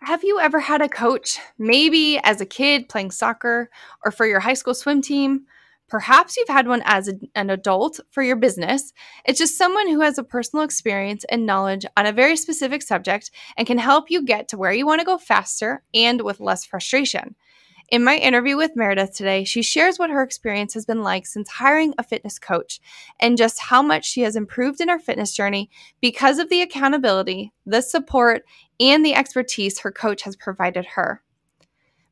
Have you ever had a coach, maybe as a kid playing soccer or for your high school swim team? Perhaps you've had one as a, an adult for your business. It's just someone who has a personal experience and knowledge on a very specific subject and can help you get to where you want to go faster and with less frustration. In my interview with Meredith today, she shares what her experience has been like since hiring a fitness coach and just how much she has improved in her fitness journey because of the accountability, the support, and the expertise her coach has provided her.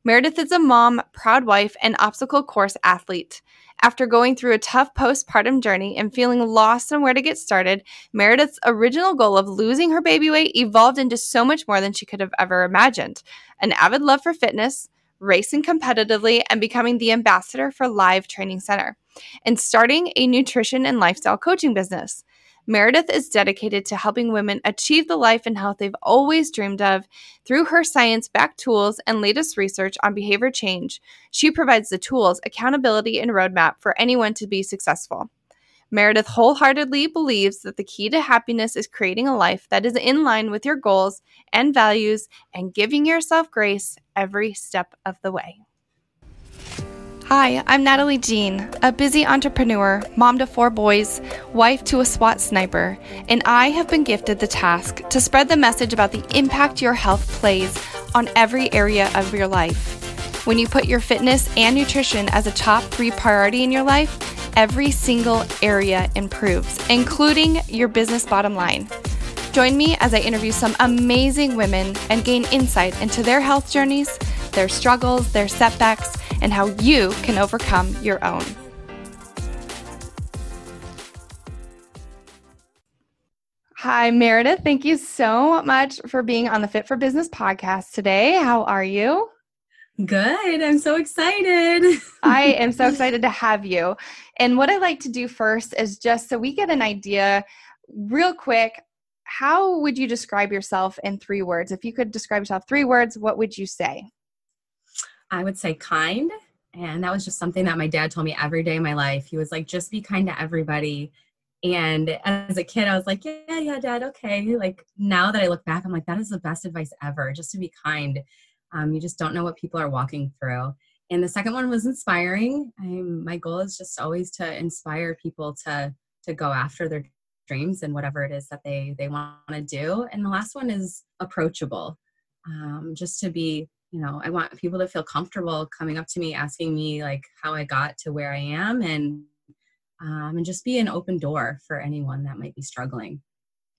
Meredith is a mom, proud wife, and obstacle course athlete. After going through a tough postpartum journey and feeling lost on where to get started, Meredith's original goal of losing her baby weight evolved into so much more than she could have ever imagined an avid love for fitness, racing competitively, and becoming the ambassador for Live Training Center, and starting a nutrition and lifestyle coaching business. Meredith is dedicated to helping women achieve the life and health they've always dreamed of through her science backed tools and latest research on behavior change. She provides the tools, accountability, and roadmap for anyone to be successful. Meredith wholeheartedly believes that the key to happiness is creating a life that is in line with your goals and values and giving yourself grace every step of the way. Hi, I'm Natalee Jean, a busy entrepreneur, mom to four boys, wife to a SWAT sniper, and I have been gifted the task to spread the message about the impact your health plays on every area of your life. When you put your fitness and nutrition as a top three priority in your life, every single area improves, including your business bottom line. Join me as I interview some amazing women and gain insight into their health journeys, their struggles, their setbacks, and how you can overcome your own. Hi, Meredith. Thank you so much for being on the Fit for Business podcast today. How are you? Good. I'm so excited. I am so excited to have you. And what I like to do first is just so we get an idea, real quick, how would you describe yourself in three words? If you could describe yourself three words, what would you say? I would say kind. And that was just something that my dad told me every day of my life. He was like, just be kind to everybody. And as a kid, I was like, yeah, yeah, dad, okay. Like now that I look back, I'm like, that is the best advice ever, just to be kind. Um, you just don't know what people are walking through. And the second one was inspiring. I'm, my goal is just always to inspire people to to go after their dreams and whatever it is that they they want to do. And the last one is approachable, um, just to be you know i want people to feel comfortable coming up to me asking me like how i got to where i am and um, and just be an open door for anyone that might be struggling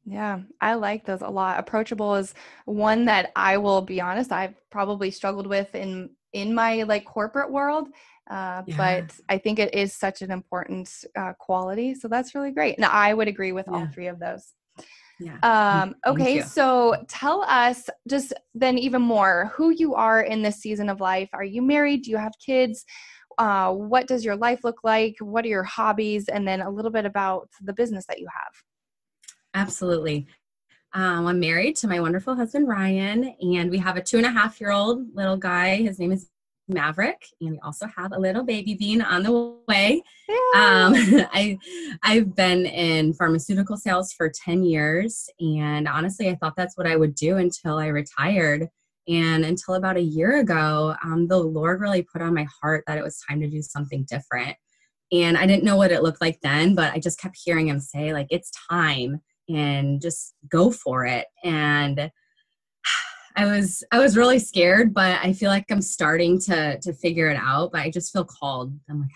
yeah, I like those a lot. Approachable is one that I will be honest, I've probably struggled with in in my like corporate world. Uh, yeah. But I think it is such an important uh, quality. So that's really great. And I would agree with yeah. all three of those. Yeah. Um, okay, so tell us just then even more who you are in this season of life. Are you married? Do you have kids? Uh, what does your life look like? What are your hobbies? And then a little bit about the business that you have. Absolutely. Um, I'm married to my wonderful husband, Ryan, and we have a two and a half year old little guy. His name is Maverick, and we also have a little baby bean on the way. Um, I I've been in pharmaceutical sales for ten years, and honestly, I thought that's what I would do until I retired. And until about a year ago, um, the Lord really put on my heart that it was time to do something different. And I didn't know what it looked like then, but I just kept hearing him say, like, it's time and just go for it. And I was I was really scared, but I feel like I'm starting to to figure it out. But I just feel called. I'm like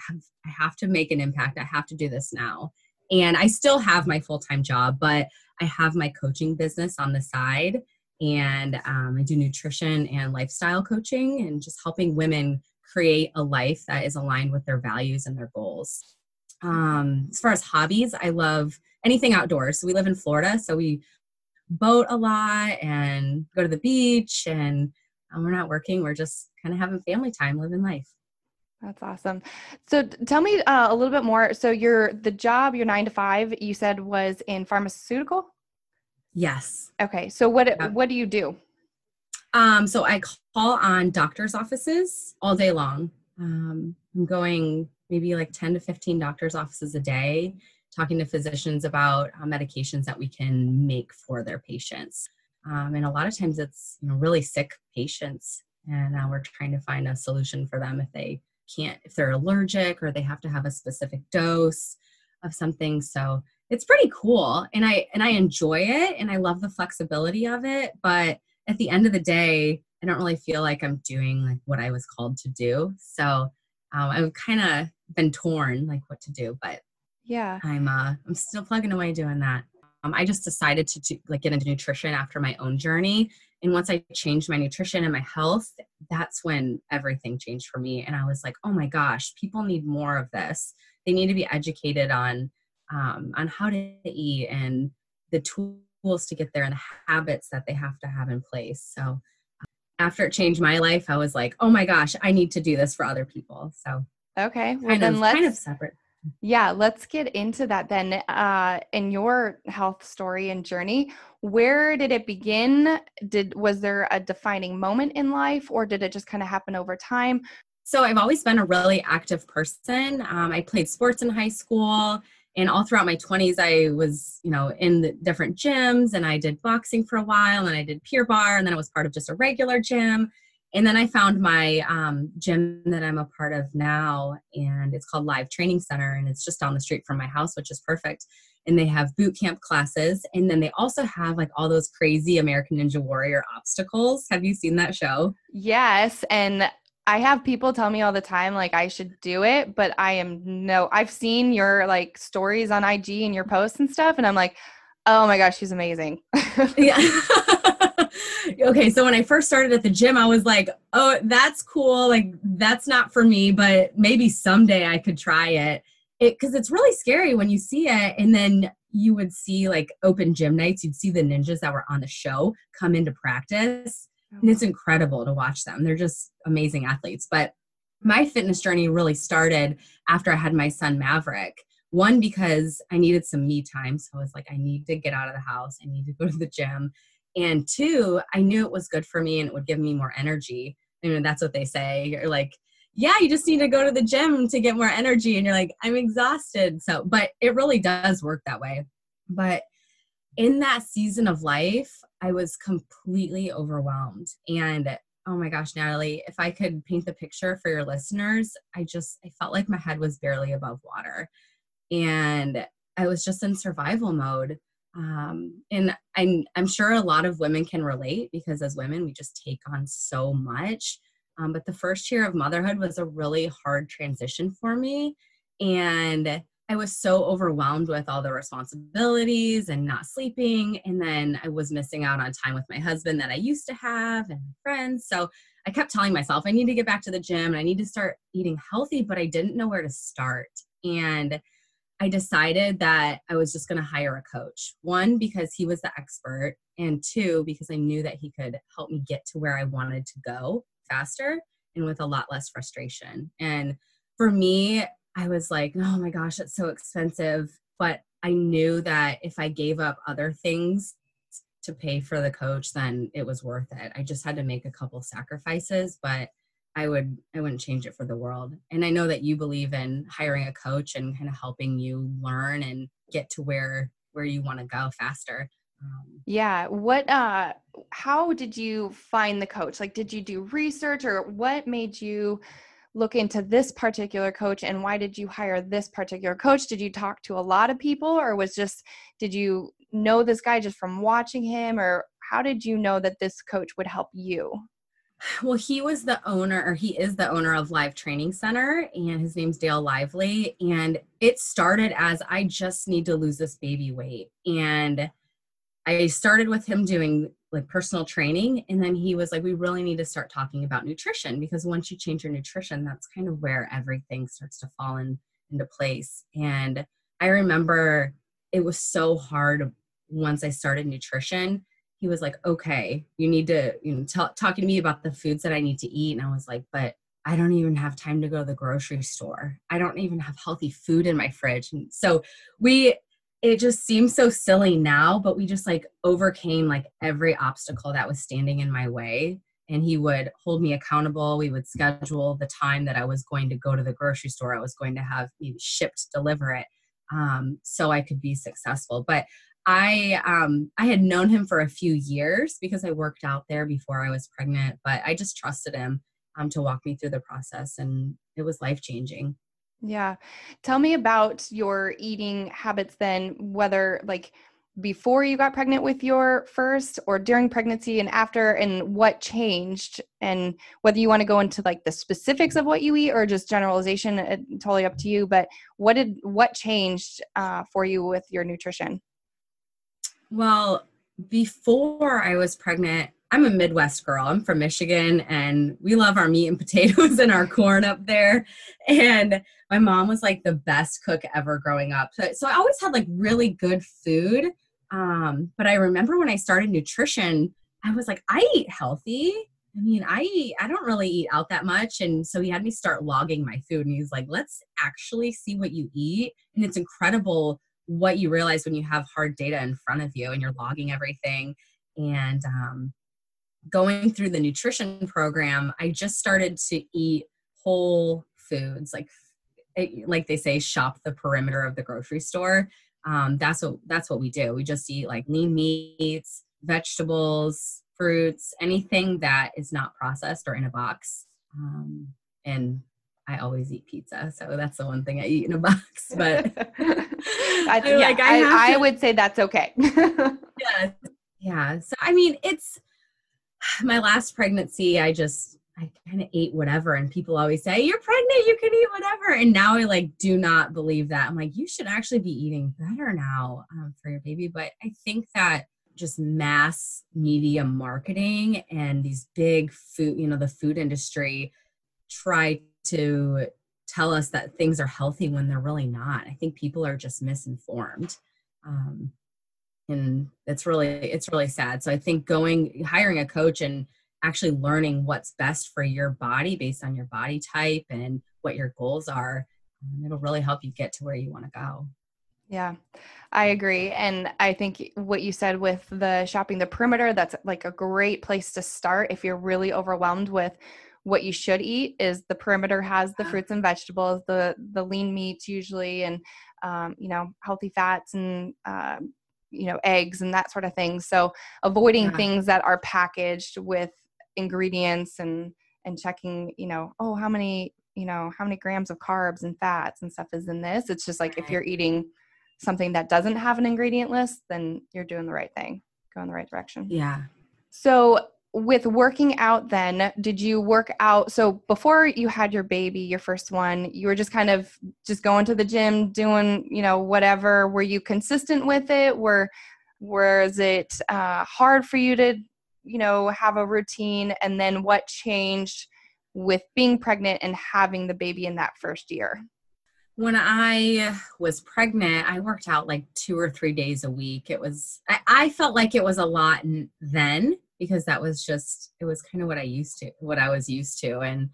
I have to make an impact. I have to do this now. And I still have my full time job, but I have my coaching business on the side, and um, I do nutrition and lifestyle coaching, and just helping women create a life that is aligned with their values and their goals. Um, as far as hobbies, I love anything outdoors. So we live in Florida, so we boat a lot and go to the beach and um, we're not working we're just kind of having family time living life. That's awesome. So tell me uh, a little bit more. So your the job your nine to five you said was in pharmaceutical? Yes. Okay so what what do you do? Um so i call on doctors offices all day long. Um i'm going maybe like 10 to 15 doctors offices a day talking to physicians about uh, medications that we can make for their patients. Um, and a lot of times it's you know really sick patients, and uh, we're trying to find a solution for them if they can't, if they're allergic or they have to have a specific dose of something. So it's pretty cool, and I and I enjoy it, and I love the flexibility of it. But at the end of the day, I don't really feel like I'm doing like what I was called to do. So um, I've kind of been torn like what to do, but yeah, I'm uh I'm still plugging away doing that. Um, I just decided to, like get into nutrition after my own journey, and once I changed my nutrition and my health, that's when everything changed for me. And I was like, oh my gosh, people need more of this. They need to be educated on um, on how to eat and the tools to get there and the habits that they have to have in place. So after it changed my life, I was like, oh my gosh, I need to do this for other people. So okay, well kind then of, let's kind of separate. Yeah, let's get into that then. Uh, in your health story and journey, where did it begin? Did was there a defining moment in life, or did it just kind of happen over time? So I've always been a really active person. Um, I played sports in high school and all throughout my 20s i was you know in different gyms and i did boxing for a while and i did Pure Barre, and then i was part of just a regular gym and then i found my um, gym that i'm a part of now and it's called live training center and it's just down the street from my house which is perfect and they have boot camp classes and then they also have like all those crazy american ninja warrior obstacles have you seen that show yes and I have people tell me all the time like I should do it, but I am no I've seen your like stories on IG and your posts and stuff and I'm like, "Oh my gosh, she's amazing." yeah. okay, so when I first started at the gym, I was like, "Oh, that's cool. Like that's not for me, but maybe someday I could try it." It cuz it's really scary when you see it and then you would see like open gym nights, you'd see the ninjas that were on the show come into practice and it's oh. incredible to watch them. They're just amazing athletes. But my fitness journey really started after I had my son Maverick. One, because I needed some me time. So I was like, I need to get out of the house, I need to go to the gym. And two, I knew it was good for me and it would give me more energy. I mean, that's what they say. You're like, yeah, you just need to go to the gym to get more energy. And you're like, I'm exhausted. So, but it really does work that way. But in that season of life, I was completely overwhelmed. And oh my gosh, Natalee, if I could paint the picture for your listeners, I just I felt like my head was barely above water. And I was just in survival mode. Um, and I'm I'm sure a lot of women can relate because as women we just take on so much. Um, but the first year of motherhood was a really hard transition for me, and I was so overwhelmed with all the responsibilities and not sleeping. And then I was missing out on time with my husband that I used to have and friends. So I kept telling myself, I need to get back to the gym and I need to start eating healthy, but I didn't know where to start. And I decided that I was just going to hire a coach. One, because he was the expert, and two, because I knew that he could help me get to where I wanted to go faster and with a lot less frustration. And for me, I was like, oh my gosh, it's so expensive. But I knew that if I gave up other things to pay for the coach, then it was worth it. I just had to make a couple sacrifices, but I would I wouldn't change it for the world. And I know that you believe in hiring a coach and kind of helping you learn and get to where where you want to go faster. Um, yeah. What uh how did you find the coach? Like did you do research or what made you look into this particular coach and why did you hire this particular coach did you talk to a lot of people or was just did you know this guy just from watching him or how did you know that this coach would help you well he was the owner or he is the owner of live training center and his name's dale lively and it started as i just need to lose this baby weight and i started with him doing like personal training and then he was like we really need to start talking about nutrition because once you change your nutrition that's kind of where everything starts to fall in, into place and i remember it was so hard once i started nutrition he was like okay you need to you know t- talking to me about the foods that i need to eat and i was like but i don't even have time to go to the grocery store i don't even have healthy food in my fridge and so we it just seems so silly now, but we just like overcame like every obstacle that was standing in my way. And he would hold me accountable. We would schedule the time that I was going to go to the grocery store. I was going to have maybe shipped, deliver it, um, so I could be successful. But I um I had known him for a few years because I worked out there before I was pregnant, but I just trusted him um to walk me through the process and it was life changing. Yeah. Tell me about your eating habits then, whether like before you got pregnant with your first or during pregnancy and after and what changed and whether you want to go into like the specifics of what you eat or just generalization it, totally up to you but what did what changed uh, for you with your nutrition well before i was pregnant i'm a midwest girl i'm from michigan and we love our meat and potatoes and our corn up there and my mom was like the best cook ever growing up so, so i always had like really good food um, but I remember when I started nutrition, I was like, I eat healthy. I mean, I eat, I don't really eat out that much. And so he had me start logging my food. And he's like, let's actually see what you eat. And it's incredible what you realize when you have hard data in front of you and you're logging everything. And um, going through the nutrition program, I just started to eat whole foods, like like they say, shop the perimeter of the grocery store um, that's what that's what we do. We just eat like lean meats, vegetables, fruits, anything that is not processed or in a box. Um, and I always eat pizza, so that's the one thing I eat in a box. But I, yeah, like, I, I, I, would say that's okay. yeah, yeah. So I mean, it's my last pregnancy. I just I kind of ate whatever. And people always say, You're pregnant, you can eat whatever. And now I like do not believe that. I'm like, you should actually be eating better now um, for your baby. But I think that just mass media marketing and these big food, you know, the food industry try to tell us that things are healthy when they're really not. I think people are just misinformed. Um, and it's really it's really sad. So I think going hiring a coach and actually learning what's best for your body based on your body type and what your goals are um, it'll really help you get to where you want to go yeah i agree and i think what you said with the shopping the perimeter that's like a great place to start if you're really overwhelmed with what you should eat is the perimeter has the fruits and vegetables the the lean meats usually and um, you know healthy fats and uh, you know eggs and that sort of thing. So avoiding yeah. things that are packaged with ingredients and and checking you know oh how many you know how many grams of carbs and fats and stuff is in this? It's just like if you're eating something that doesn't have an ingredient list then you're doing the right thing go in the right direction. Yeah. So with working out then did you work out so before you had your baby your first one you were just kind of just going to the gym doing you know whatever were you consistent with it? Were was it uh, hard for you to you know have a routine? And then what changed with being pregnant and having the baby in that first year? When i was pregnant i worked out like two or three days a week. It was i, I felt like it was a lot then because that was just it was kind of what i used to what i was used to and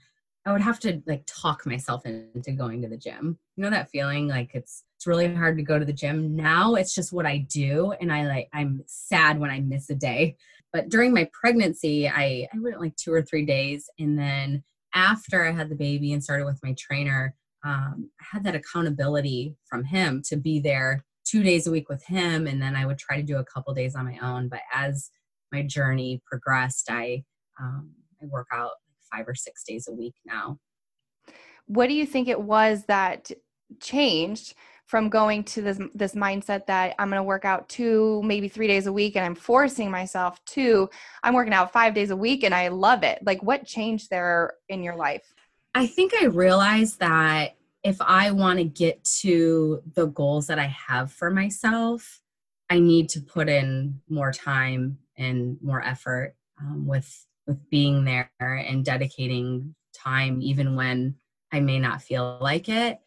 i would have to like talk myself into going to the gym you know that feeling like it's it's really hard to go to the gym now it's just what i do and i like i'm sad when i miss a day but during my pregnancy, I, I went like two or three days. And then after I had the baby and started with my trainer, um, I had that accountability from him to be there two days a week with him. And then I would try to do a couple days on my own. But as my journey progressed, I, um, I work out five or six days a week now. What do you think it was that changed from going to this this mindset that I'm going to work out two, maybe three days a week, and I'm forcing myself to I'm working out five days a week, and I love it. Like, what changed there in your life? I think I realized that if I want to get to the goals that I have for myself, I need to put in more time and more effort um, with with being there and dedicating time, even when I may not feel like it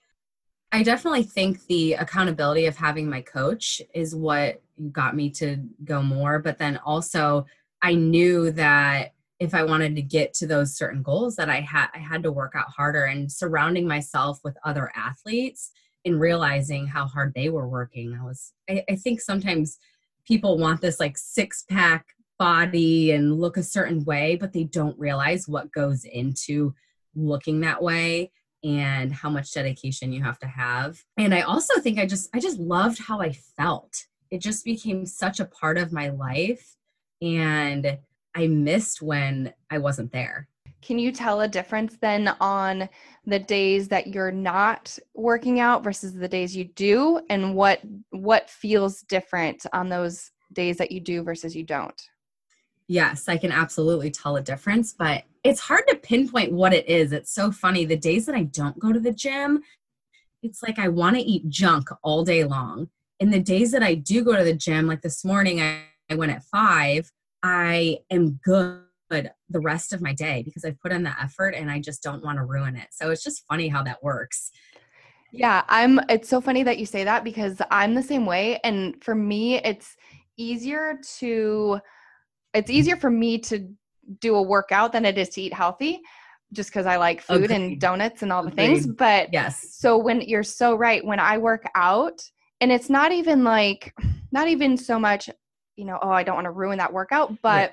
I definitely think the accountability of having my coach is what got me to go more. But then also, I knew that if I wanted to get to those certain goals, that I had I had to work out harder and surrounding myself with other athletes and realizing how hard they were working. I was I, I think sometimes people want this like six pack body and look a certain way, but they don't realize what goes into looking that way and how much dedication you have to have. And I also think I just I just loved how I felt. it just became such a part of my life and I missed when I wasn't there. Can you tell a difference then on the days that you're not working out versus the days you do and what what feels different on those days that you do versus you don't? Yes, I can absolutely tell a difference, but it's hard to pinpoint what it is. It's so funny. The days that I don't go to the gym, it's like I want to eat junk all day long. And the days that I do go to the gym, like this morning, I, I went at five, I am good the rest of my day because I've put in the effort and I just don't want to ruin it. So it's just funny how that works. Yeah, I'm it's so funny that you say that because I'm the same way and for me it's easier to it's easier for me to do a workout than it is to eat healthy just because I like food Agreed. and donuts and all the Agreed. things. But yes, so when you're so right, when I work out, and it's not even like, not even so much, you know, oh, I don't want to ruin that workout, but right.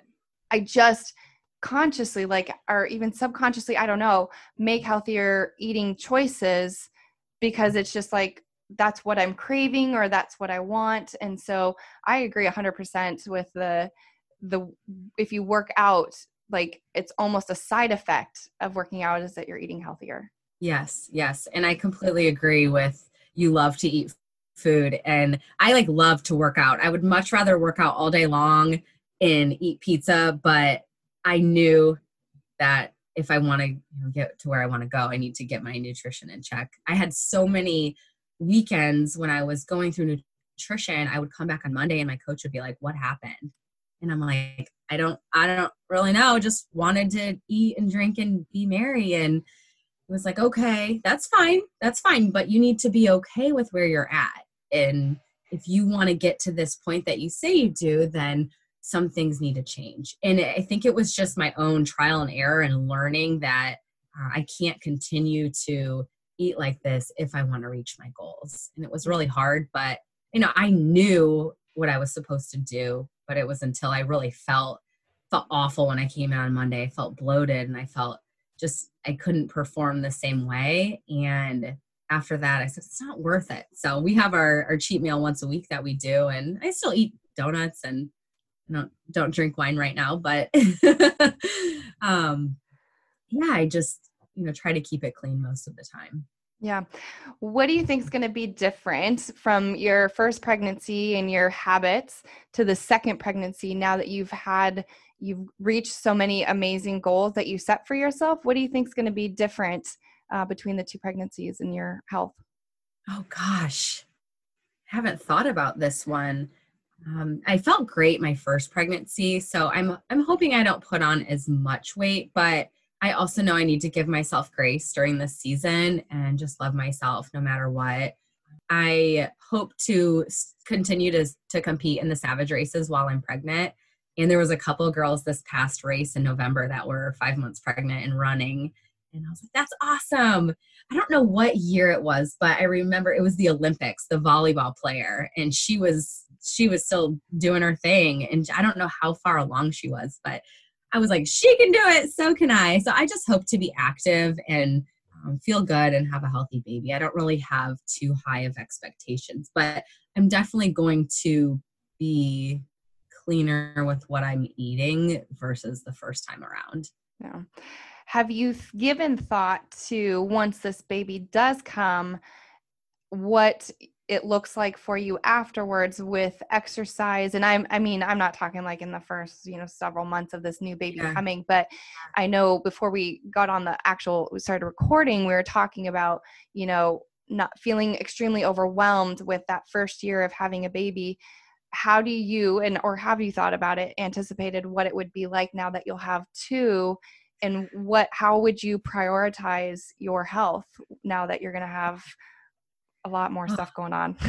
I just consciously, like, or even subconsciously, I don't know, make healthier eating choices because it's just like, that's what I'm craving or that's what I want. And so I agree 100% with the, the if you work out like it's almost a side effect of working out is that you're eating healthier. Yes yes. And i completely agree with you love to eat food and i like love to work out. I would much rather work out all day long and eat pizza but i knew that if i want to get to where i want to go i need to get my nutrition in check. I had so many weekends when i was going through nutrition i would come back on monday and my coach would be like what happened? And i'm like i don't i don't really know. Just wanted to eat and drink and be merry. And it was like okay that's fine that's fine but you need to be okay with where you're at. And if you want to get to this point that you say you do then some things need to change and i think it was just my own trial and error and learning that uh, i can't continue to eat like this if i want to reach my goals and it was really hard but you know i knew what i was supposed to do but it was until I really felt felt awful when I came in on Monday. I felt bloated and I felt just I couldn't perform the same way. And after that, I said it's not worth it. So we have our, our cheat meal once a week that we do, and I still eat donuts and don't don't drink wine right now, but um, yeah, I just you know try to keep it clean most of the time. Yeah. What do you think is going to be different from your first pregnancy and your habits to the second pregnancy now that you've had you've reached so many amazing goals that you set for yourself? What do you think is going to be different uh, between the two pregnancies and your health? Oh gosh. I haven't thought about this one. Um, I felt great my first pregnancy, so I'm I'm hoping I don't put on as much weight, but I also know I need to give myself grace during this season and just love myself no matter what. I hope to continue to, to compete in the Savage races while I'm pregnant. And there was a couple girls this past race in November that were five months pregnant and running. And I was like, that's awesome. I don't know what year it was, but I remember it was the Olympics, the volleyball player, and she was she was still doing her thing. And I don't know how far along she was, but I was like, she can do it, so can I. So I just hope to be active and um, feel good and have a healthy baby. I don't really have too high of expectations, but I'm definitely going to be cleaner with what I'm eating versus the first time around. Yeah. Have you given thought to once this baby does come, what it looks like for you afterwards with exercise and i'm i mean i'm not talking like in the first you know several months of this new baby yeah. coming but i know before we got on the actual we started recording we were talking about you know not feeling extremely overwhelmed with that first year of having a baby how do you and or have you thought about it anticipated what it would be like now that you'll have two and what how would you prioritize your health now that you're going to have a lot more stuff going on.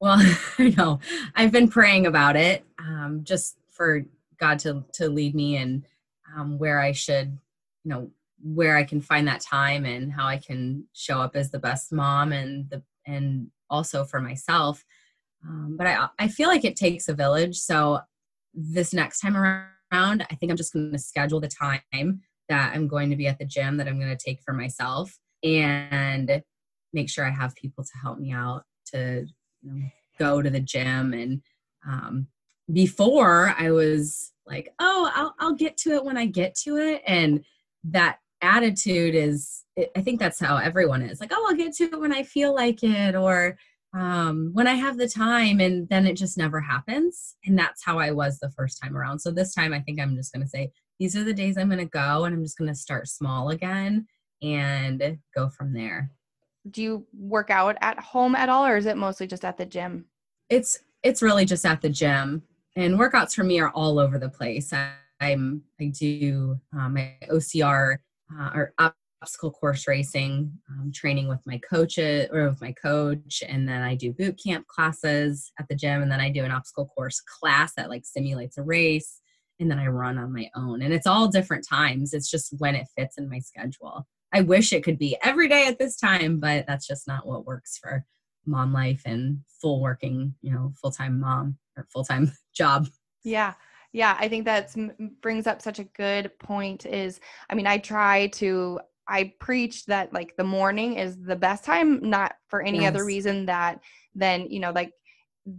Well, I know. I've been praying about it, um, just for God to to lead me and um, where I should, you know, where I can find that time and how I can show up as the best mom and the and also for myself. Um, but I I feel like it takes a village. So this next time around, I think I'm just going to schedule the time that I'm going to be at the gym that I'm going to take for myself and make sure I have people to help me out to you know, go to the gym and Um, before I was like, oh, I'll, I'll get to it when I get to it. And that attitude is, I think that's how everyone is like, oh, I'll get to it when I feel like it or um, when I have the time. And then it just never happens. And that's how I was the first time around. So this time, I think I'm just going to say, these are the days I'm going to go and I'm just going to start small again and go from there. Do you work out at home at all or is it mostly just at the gym? It's it's really just at the gym and workouts for me are all over the place. I, am I do uh, my OCR uh, or obstacle course racing um, training with my coach or with my coach, and then I do boot camp classes at the gym, and then I do an obstacle course class that like simulates a race, and then I run on my own. And it's all different times. It's just when it fits in my schedule. I wish it could be every day at this time, but that's just not what works for mom life and full working, you know, full time mom or full time job. Yeah. Yeah, I think that brings up such a good point is I mean, I try to I preach that like the morning is the best time not for any yes. other reason that then, you know, like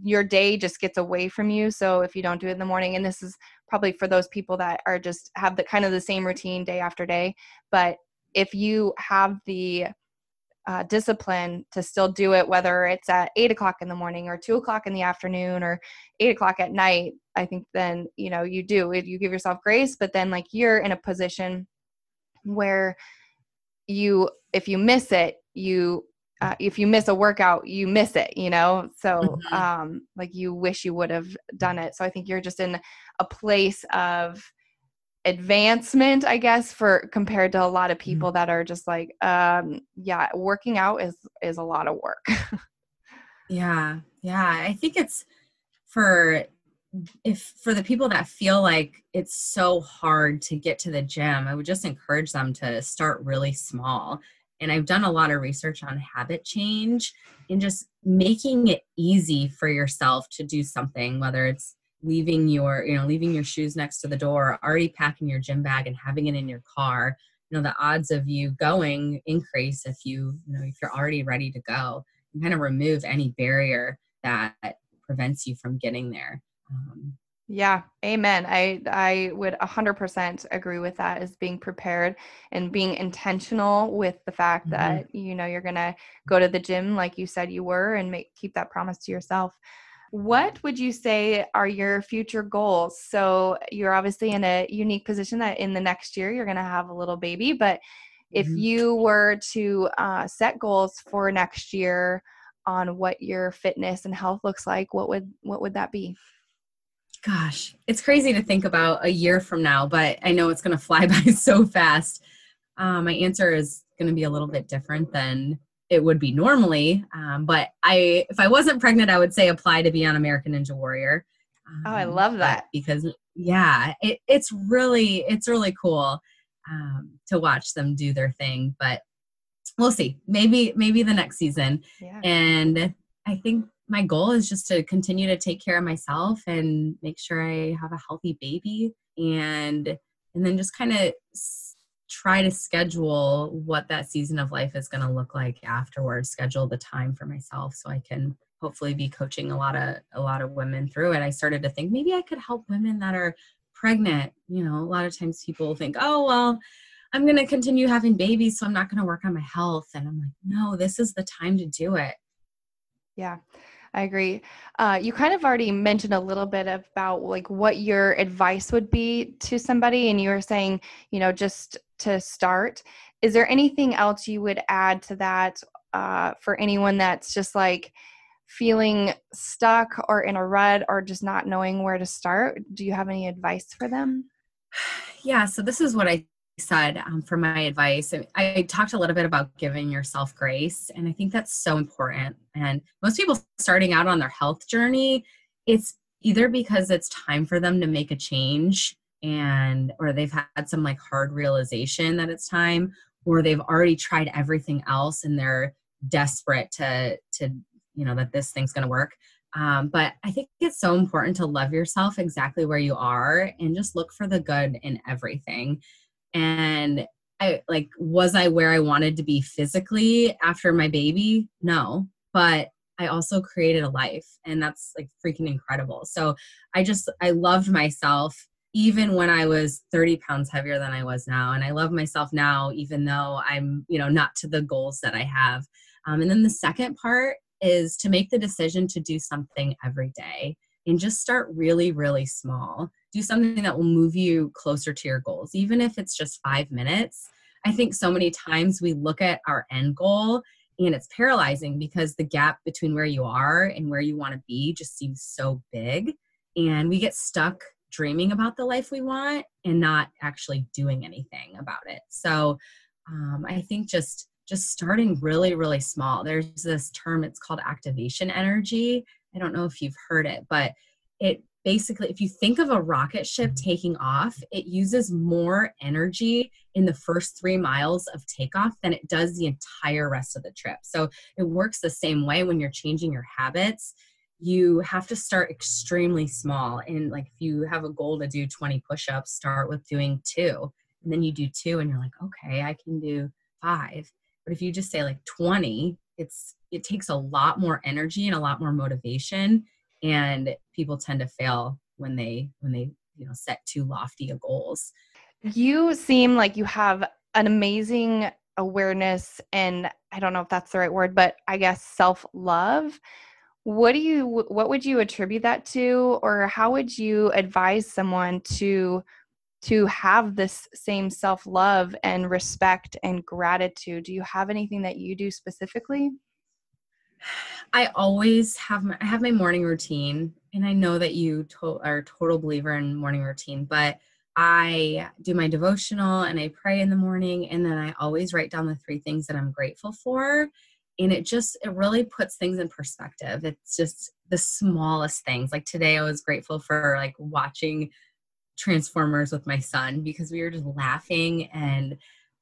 your day just gets away from you. So if you don't do it in the morning and this is probably for those people that are just have the kind of the same routine day after day, but if you have the uh, discipline to still do it, whether it's at eight o'clock in the morning or two o'clock in the afternoon or eight o'clock at night, I think then, you know, you do it, you give yourself grace, but then like you're in a position where you, if you miss it, you, uh, if you miss a workout, you miss it, you know? So, mm-hmm. um, like you wish you would have done it. So I think you're just in a place of, advancement i guess for compared to a lot of mm-hmm. people that are just like um yeah working out is is a lot of work yeah yeah i think it's for if for the people that feel like it's so hard to get to the gym i would just encourage them to start really small and i've done a lot of research on habit change and just making it easy for yourself to do something whether it's leaving your you know leaving your shoes next to the door already packing your gym bag and having it in your car you know the odds of you going increase if you you know if you're already ready to go. And kind of remove any barrier that prevents you from getting there. Um, yeah amen. I i would 100% agree with that as being prepared and being intentional with the fact mm-hmm. that you know you're gonna go to the gym like you said you were and make keep that promise to yourself what would you say are your future goals? So you're obviously in a unique position that in the next year you're going to have a little baby, but if mm-hmm. you were to uh, set goals for next year on what your fitness and health looks like, what would what would that be? Gosh, it's crazy to think about a year from now, but I know it's going to fly by so fast. Uh, my answer is going to be a little bit different than it would be normally. Um, but I, if I wasn't pregnant, I would say apply to be on American Ninja Warrior. Um, oh, I um, love that because yeah, it, it's really it's really cool um, to watch them do their thing. But we'll see. Maybe maybe the next season. Yeah. And I think my goal is just to continue to take care of myself and make sure I have a healthy baby and and then just kind of try to schedule what that season of life is going to look like afterwards schedule the time for myself so i can hopefully be coaching a lot of a lot of women through it. I started to think maybe i could help women that are pregnant. You know a lot of times people think oh well i'm going to continue having babies so i'm not going to work on my health. And i'm like no this is the time to do it. Yeah I agree. Uh, you kind of already mentioned a little bit about like what your advice would be to somebody, and you were saying, you know, just to start. Is there anything else you would add to that uh, for anyone that's just like feeling stuck or in a rut or just not knowing where to start? Do you have any advice for them? Yeah, so this is what I said um, for my advice. I talked a little bit about giving yourself grace, and I think that's so important. And most people starting out on their health journey, it's either because it's time for them to make a change and or they've had some like hard realization that it's time or they've already tried everything else and they're desperate to to you know that this thing's going to work. Um, but i think it's so important to love yourself exactly where you are and just look for the good in everything. And i like was i where i wanted to be physically after my baby? No but I also created a life and that's like freaking incredible. So I just I loved myself even when I was 30 pounds heavier than I was now. And I love myself now, even though I'm, you know, not to the goals that I have. Um, and then the second part is to make the decision to do something every day and just start really, really small. Do something that will move you closer to your goals, even if it's just five minutes. I think so many times we look at our end goal and it's paralyzing because the gap between where you are and where you want to be just seems so big. And we get stuck dreaming about the life we want and not actually doing anything about it. So um, I think just just starting really really small. There's this term it's called activation energy. I don't know if you've heard it, but it basically if you think of a rocket ship taking off it uses more energy in the first three miles of takeoff than it does the entire rest of the trip so it works the same way when you're changing your habits you have to start extremely small and like if you have a goal to do 20 push-ups start with doing two and then you do two and you're like okay i can do five. But if you just say like 20 it's it takes a lot more energy and a lot more motivation and people tend to fail when they when they you know set too lofty of goals. You seem like you have an amazing awareness and i don't know if that's the right word but i guess self love what do you what would you attribute that to? Or how would you advise someone to to have this same self-love and respect and gratitude? Do you have anything that you do specifically? I always have my, i have my morning routine and i know that you to, are a total believer in morning routine but i do my devotional and i pray in the morning and then i always write down the three things that i'm grateful for and it just it really puts things in perspective. It's just the smallest things. Like today i was grateful for like watching transformers with my son because we were just laughing and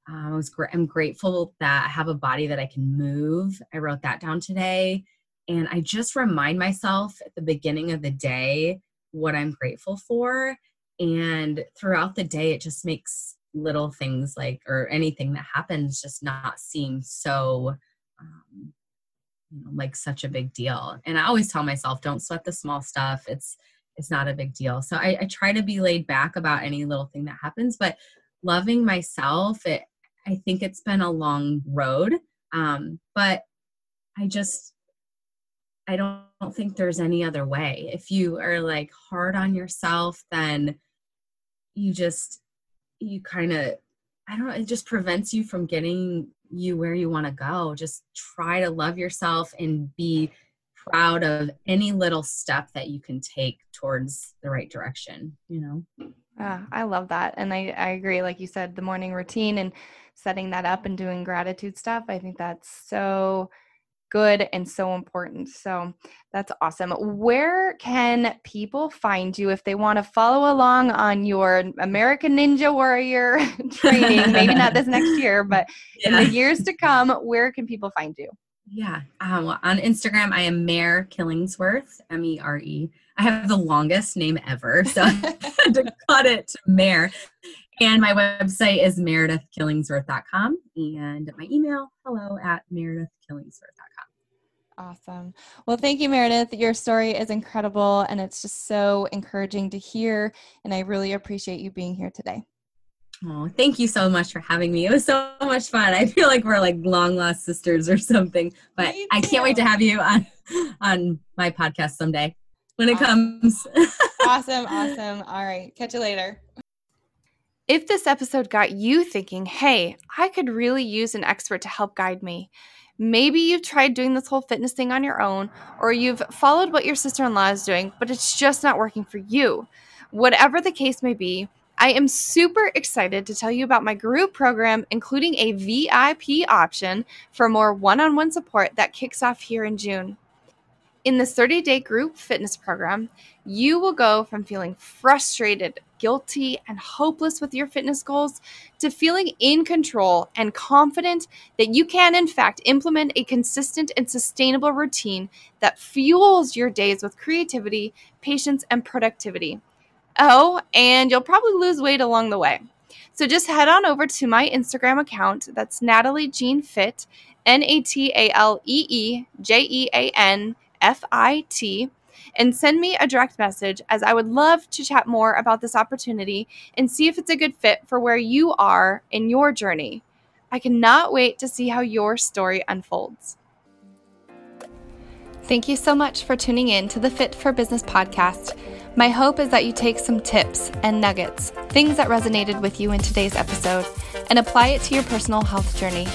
uh, i was gr- i'm grateful that i have a body that i can move. I wrote that down today. And i just remind myself at the beginning of the day what i'm grateful for. And throughout the day it just makes little things like or anything that happens just not seem so um, you know, like such a big deal. And I always tell myself, don't sweat the small stuff. It's it's not a big deal. So I, I try to be laid back about any little thing that happens, but loving myself, it I think it's been a long road. Um, but I just I don't, don't think there's any other way. If you are like hard on yourself, then you just you kind of I don't know, it just prevents you from getting you where you want to go. Just try to love yourself and be proud of any little step that you can take towards the right direction, you know? Yeah, I love that. And I, I agree. Like you said, the morning routine and setting that up and doing gratitude stuff. I think that's so good and so important. So that's awesome. Where can people find you if they want to follow along on your American Ninja Warrior training? Maybe not this next year, but yeah. in the years to come, where can people find you? Yeah. Um, on Instagram, I am Mere Killingsworth, M E R E. I have the longest name ever, so I had to cut it to Mere. And my website is meredithkillingsworth.com and my email, hello at meredithkillingsworth.com. Awesome. Well, thank you, Meredith. Your story is incredible and it's just so encouraging to hear. And I really appreciate you being here today. Oh, thank you so much for having me. It was so much fun. I feel like we're like long lost sisters or something, but I can't wait to have you on on my podcast someday when it awesome. comes. awesome, awesome. All right. Catch you later. If this episode got you thinking, hey, I could really use an expert to help guide me, maybe you've tried doing this whole fitness thing on your own, or you've followed what your sister in law is doing, but it's just not working for you. Whatever the case may be, I am super excited to tell you about my group program, including a VIP option for more one on one support that kicks off here in June. In this 30 day group fitness program, you will go from feeling frustrated, guilty, and hopeless with your fitness goals to feeling in control and confident that you can, in fact, implement a consistent and sustainable routine that fuels your days with creativity, patience, and productivity. Oh, and you'll probably lose weight along the way. So just head on over to my Instagram account. That's Natalee Jean Fit N A T A L E E J E A N F I T, and send me a direct message as I would love to chat more about this opportunity and see if it's a good fit for where you are in your journey. I cannot wait to see how your story unfolds. Thank you so much for tuning in to the Fit for Business podcast. My hope is that you take some tips and nuggets, things that resonated with you in today's episode, and apply it to your personal health journey.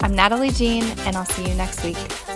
I'm Natalee Jean, and I'll see you next week.